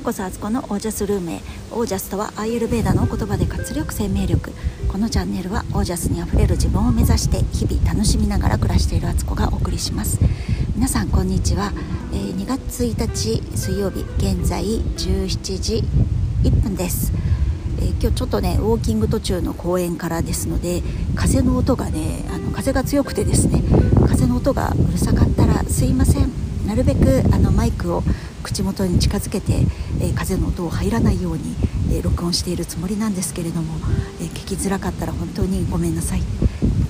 うこそあつこのオージャスルームへ。オージャスとはアーユルベーダの言葉で活力生命力。このチャンネルはオージャスにあふれる自分を目指して日々楽しみながら暮らしているあつこがお送りします。皆さんこんにちは、えー、2月1日水曜日現在17時1分です。えー、今日ちょっとねウォーキング途中の公園からですので風の音がねあの風が強くてですね風の音がうるさかったらすいません。なるべくあのマイクを口元に近づけて、え、風の音を入らないように、え、録音しているつもりなんですけれども、え、聞きづらかったら本当にごめんなさい。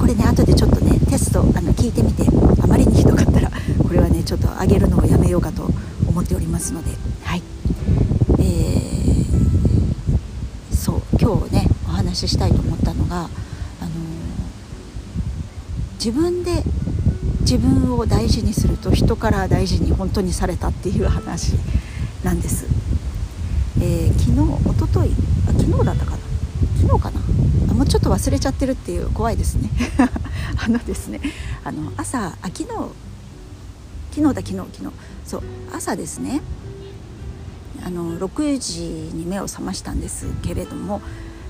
これね後でちょっとねテストあの聞いてみてあまりにひどかったら これはねちょっと上げるのをやめようかと思っておりますのではい。えー、そう今日ねお話ししたいと思ったのがあの自分で自分を大事にすると人から大事に本当にされたっていう話なんです、昨日おととい。あ昨日だったかな。昨日かな。あもうちょっと忘れちゃってるっていう怖いですね。あのですねあの朝あ昨日昨日だ昨日昨日。そう朝ですねあの6時に目を覚ましたんですけれども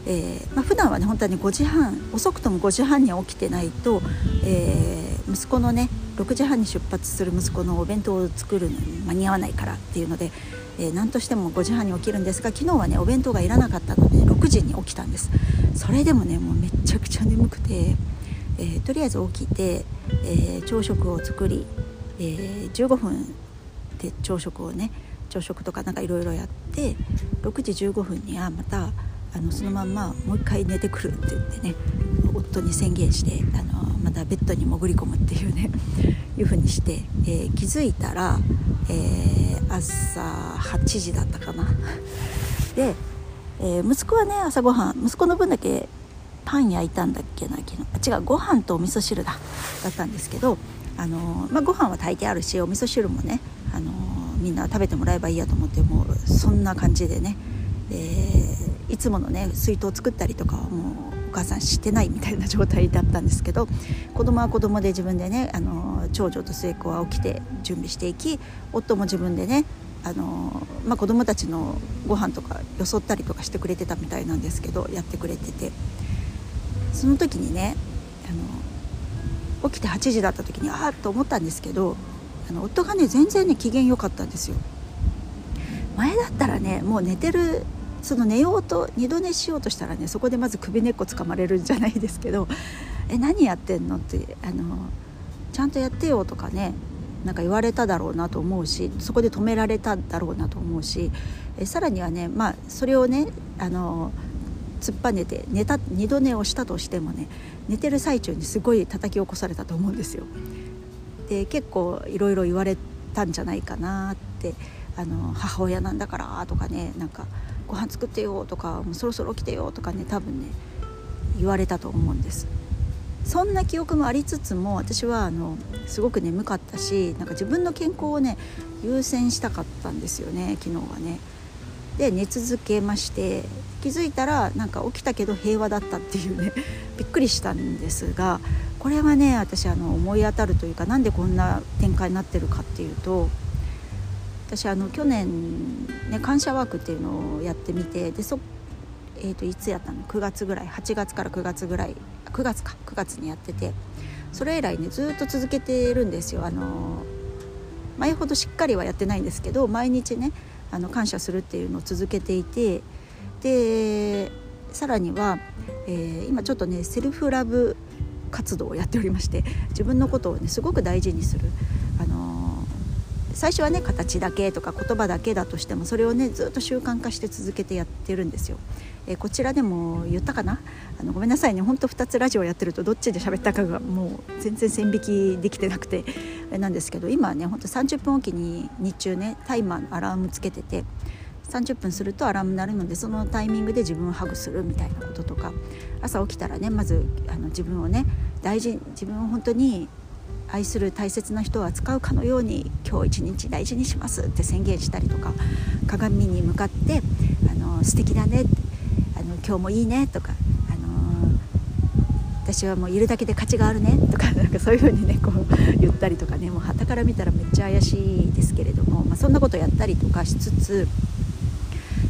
えーまあ、普段はね本当に5時半遅くとも5時半に起きてないと、えー、息子のね6時半に出発する息子のお弁当を作るのに間に合わないからっていうので、えー、何としても5時半に起きるんですが昨日はねお弁当がいらなかったので6時に起きたんです。それでもねもうめちゃくちゃ眠くて、えー、とりあえず起きて、え、朝食を作り、え、15分で朝食をね朝食とかなんかいろいろやって6時15分にはまたあのそのまんまもう一回寝てくるって言ってね夫に宣言してあのまたベッドに潜り込むっていうね いう風にして、えー、気づいたら、えー、朝8時だったかな。で、えー、息子はね朝ごはん息子の分だけパン焼いたんだっけな昨日。あ違うご飯とお味噌汁だだったんですけどあの、まあ、ご飯は炊いてあるしお味噌汁もねあのみんな食べてもらえばいいやと思ってもうそんな感じでね、えいつものね水筒を作ったりとかはもうお母さんしてないみたいな状態だったんですけど子供は子供で自分でねあの長女と末っ子は起きて準備していき夫も自分でねあの、まあ、子供たちのご飯とかよそったりとかしてくれてたみたいなんですけどやってくれててその時にねあの起きて8時だった時にああと思ったんですけどあの夫がね全然ね機嫌良かったんですよ。前だったらねもう寝てるその寝ようと二度寝しようとしたらねそこでまず首根っこつかまれるんじゃないですけど「え何やってんの?」ってあの「ちゃんとやってよ」とかねなんか言われただろうなと思うしそこで止められただろうなと思うしえさらにはねまあそれをねあの突っぱねて寝た二度寝をしたとしてもね寝てる最中にすごい叩き起こされたと思うんですよ。で結構いろいろ言われたんじゃないかなってあの母親なんだからとかねなんかご飯作ってよとかもうそろそろ来てよとかね多分ね言われたと思うんです。そんな記憶もありつつも私はあのすごく眠かったしなんか自分の健康をね優先したかったんですよね昨日はね。で寝続けまして気づいたらなんか起きたけど平和だったっていうね びっくりしたんですがこれはね私あの思い当たるというか何でこんな展開になってるかっていうと私あの去年、ね、感謝ワークっていうのをやってみてでそ、えー、といつやったの？9月ぐらい8月から9月ぐらい9月か9月にやっててそれ以来ねずっと続けてるんですよ。あの前ほどしっかりはやってないんですけど毎日ねあの感謝するっていうのを続けていてでさらには、えー、今ちょっとねセルフラブ活動をやっておりまして自分のことをねすごく大事にするあの最初はね形だけとか言葉だけだとしてもそれをねずっと習慣化して続けてやってるんですよ。え、こちらでも言ったかな？あのごめんなさいねほんと2つラジオやってるとどっちで喋ったかがもう全然線引きできてなくてなんですけど今はねほんと30分おきに日中ねタイマーのアラームつけてて30分するとアラーム鳴るのでそのタイミングで自分をハグするみたいなこととか朝起きたらねまずあの自分をね大事自分を本当に愛する大切な人を扱うかのように今日一日大事にしますって宣言したりとか鏡に向かって「あの素敵だね」あの「今日もいいね」とか、あの私はもういるだけで価値があるね」とか なんかそういう風にねこう言ったりとかねもう傍から見たらめっちゃ怪しいですけれども、まあ、そんなことやったりとかしつつ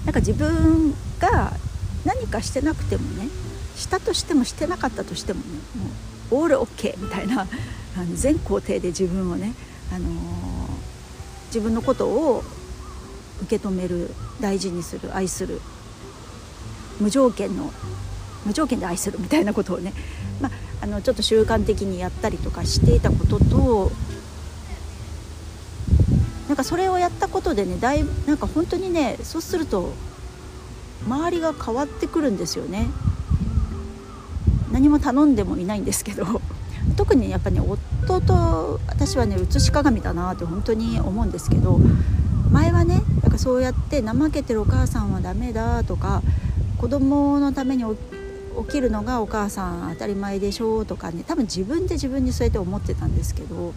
なんか自分が何かしてなくてもねしたとしてもしてなかったとしてもねもうオールオッケーみたいなあの全工程で自分をね、あのー、自分のことを受け止める大事にする愛する無条件の無条件で愛するみたいなことをね、まあ、あのちょっと習慣的にやったりとかしていたこととなんかそれをやったことでねだいなんか本当にねそうすると周りが変わってくるんですよね。何も頼んでもいないんですけど。特にやっぱね夫と私はね写し鏡だなって本当に思うんですけど前はねなんかそうやって怠けてるお母さんはダメだとか子供のために起きるのがお母さん当たり前でしょうとかね多分自分で自分にそうやって思ってたんですけど、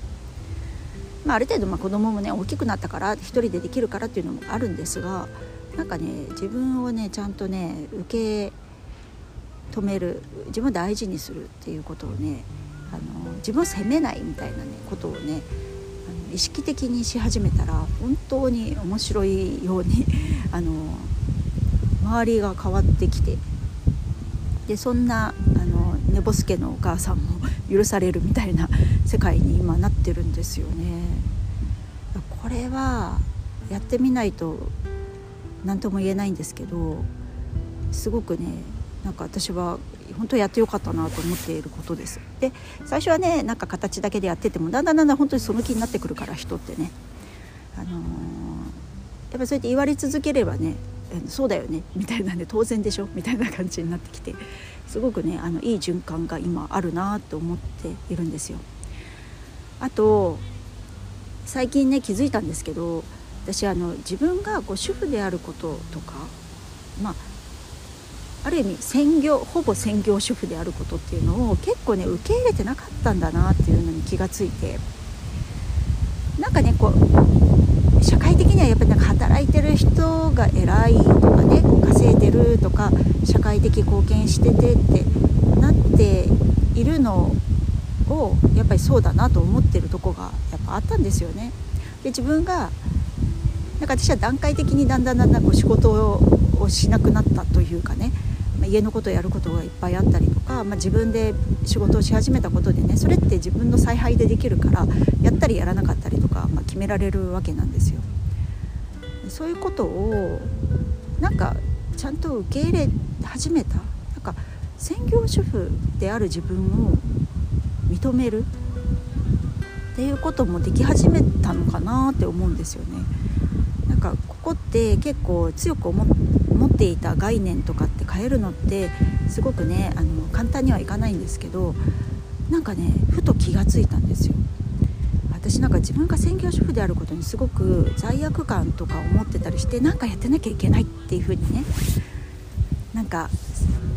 まあ、ある程度まあ子供もね大きくなったから一人でできるからっていうのもあるんですがなんかね自分をねちゃんとね受け止める自分を大事にするっていうことをねあの自分を責めないみたいなねことをねあの意識的にし始めたら本当に面白いように あの周りが変わってきてでそんなあの寝ぼすけのお母さんも許されるみたいな世界に今なってるんですよね。これはやってみないと何とも言えないんですけどすごくねなんか私は本当やってよかったなと思っていることです。で最初はねなんか形だけでやっててもだんだんだんだん本当にその気になってくるから人ってね、あのー、やっぱそうやって言われ続ければねそうだよねみたいなんで当然でしょみたいな感じになってきてすごくねあのいい循環が今あるなと思っているんですよ。あと最近ね気づいたんですけど私あの自分がこう主婦であることとかまあある意味専業ほぼ専業主婦であることっていうのを結構ね受け入れてなかったんだなっていうのに気がついてなんかねこう社会的にはやっぱりなんか働いてる人が偉いとかね稼いでるとか社会的貢献しててってなっているのをやっぱりそうだなと思ってるとこがやっぱあったんですよね。で自分がなんか私は段階的にだんだんだんだんこう仕事をしなくなったというかねまあ、家のことやることがいっぱいあったりとか、まあ、自分で仕事をし始めたことでねそれって自分の采配でできるからやったりやらなかったりとか、まあ、決められるわけなんですよ。そういうことをなんかちゃんと受け入れ始めたなんか専業主婦である自分を認めるっていうこともでき始めたのかなって思うんですよね。なんかここって結構強く思持っていた概念とかって変えるのってすごくねあの簡単にはいかないんですけどなんかねふと気がついたんですよ。私なんか自分が専業主婦であることにすごく罪悪感とか思ってたりして何かやってなきゃいけないっていう風にねなんか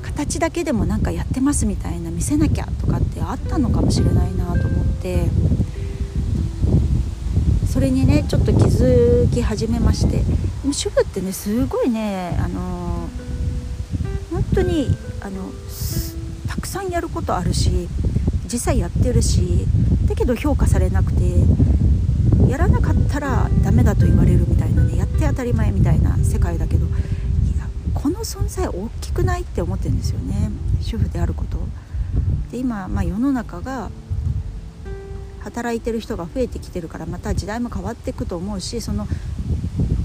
形だけでもなんかやってますみたいな見せなきゃとかってあったのかもしれないなと思ってそれにねちょっと気づき始めまして。主婦ってねすごいねあの本当にあのたくさんやることあるし実際やってるしだけど評価されなくてやらなかったらダメだと言われるみたいなねやって当たり前みたいな世界だけどいやこの存在大きくないって思ってるんですよね。主婦であること。で今、まあ、世の中が働いてる人が増えてきてるからまた時代も変わっていくと思うしその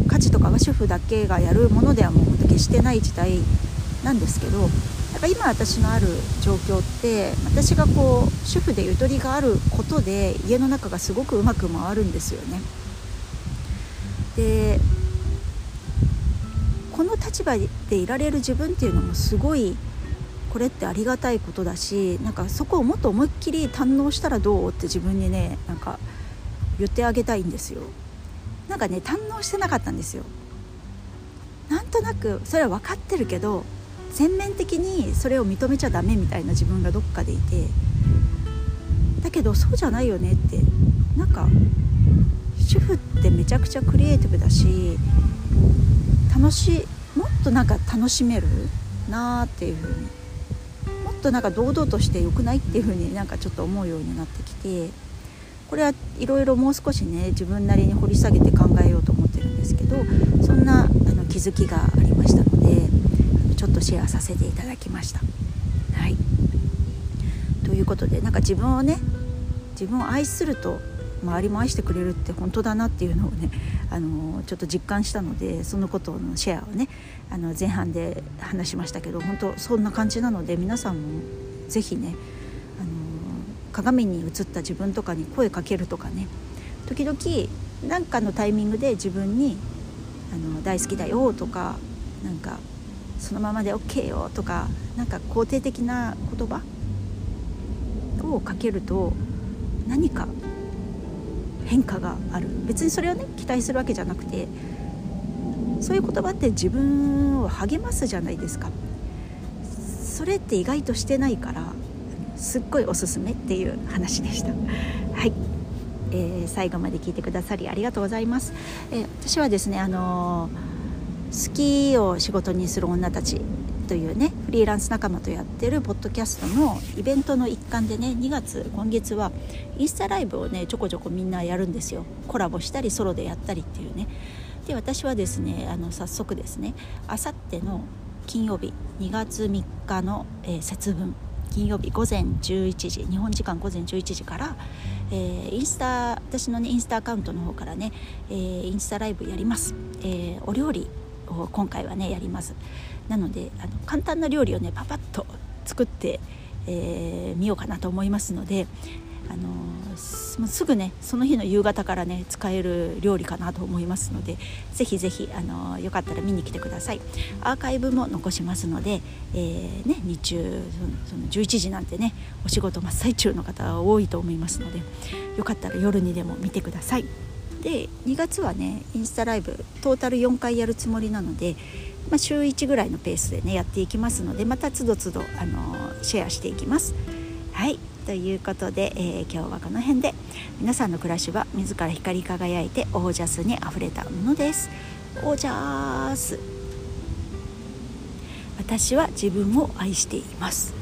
家事とかは主婦だけがやるものではもう決してない時代なんですけどやっぱ今私のある状況って私がこう主婦でゆとりがあることで家の中がすごくうまく回るんですよね。でこの立場でいられる自分っていうのもすごいこれってありがたいことだしなんかそこをもっと思いっきり堪能したらどうって自分にねなんか言ってあげたいんですよ。なんかね堪能してなかったんですよなんとなくそれは分かってるけど全面的にそれを認めちゃダメみたいな自分がどっかでいてだけどそうじゃないよねってなんか主婦ってめちゃくちゃクリエイティブだし楽しいもっとなんか楽しめるなーっていう風にとなんか堂々としてよくないっていう風になんかちょっと思うようになってきてこれはいろいろもう少しね自分なりに掘り下げて考えようと思ってるんですけどそんなあの気づきがありましたのでちょっとシェアさせていただきました。はいということでなんか自分をね自分を愛すると周りも愛してくれるって本当だなっていうのをねあのちょっと実感したのでそのことのシェアをねあの前半で話しましたけど本当そんな感じなので皆さんも是非ねあの鏡に映った自分とかに声かけるとかね時々何かのタイミングで自分にあの大好きだよとかなんかそのままで OK よとかなんか肯定的な言葉をかけると何か変化がある。別にそれをね期待するわけじゃなくてそういう言葉って自分を励ますじゃないですか。それって意外としてないからすっごいおすすめっていう話でした。はい、えー、最後まで聞いてくださりありがとうございます、えー、私はですねあのー、好きを仕事にする女たちというねフリーランス仲間とやってるポッドキャストのイベントの一環でね2月今月はインスタライブをねちょこちょこみんなやるんですよ。コラボしたりソロでやったりっていうね。で私はですねあの早速ですねあさっての金曜日2月3日の、えー、節分金曜日午前11時日本時間午前11時から、えー、インスタ私のねインスタアカウントの方からね、えー、インスタライブやります、え、お料理を今回はねやります。なのであの簡単な料理をねパパッと作ってみ、えー、ようかなと思いますのであのすぐねその日の夕方からね使える料理かなと思いますのでぜひぜひあのよかったら見に来てください。アーカイブも残しますので、えー、ね、日中その11時なんてねお仕事真っ最中の方は多いと思いますのでよかったら夜にでも見てください。で2月はねインスタライブトータル4回やるつもりなので、まあ、週1ぐらいのペースでねやっていきますのでまたつどつどあのシェアしていきます。はいということで、えー、今日はこの辺で皆さんの暮らしは自ら光り輝いてオージャスにあふれたものです。オージャース私は自分を愛しています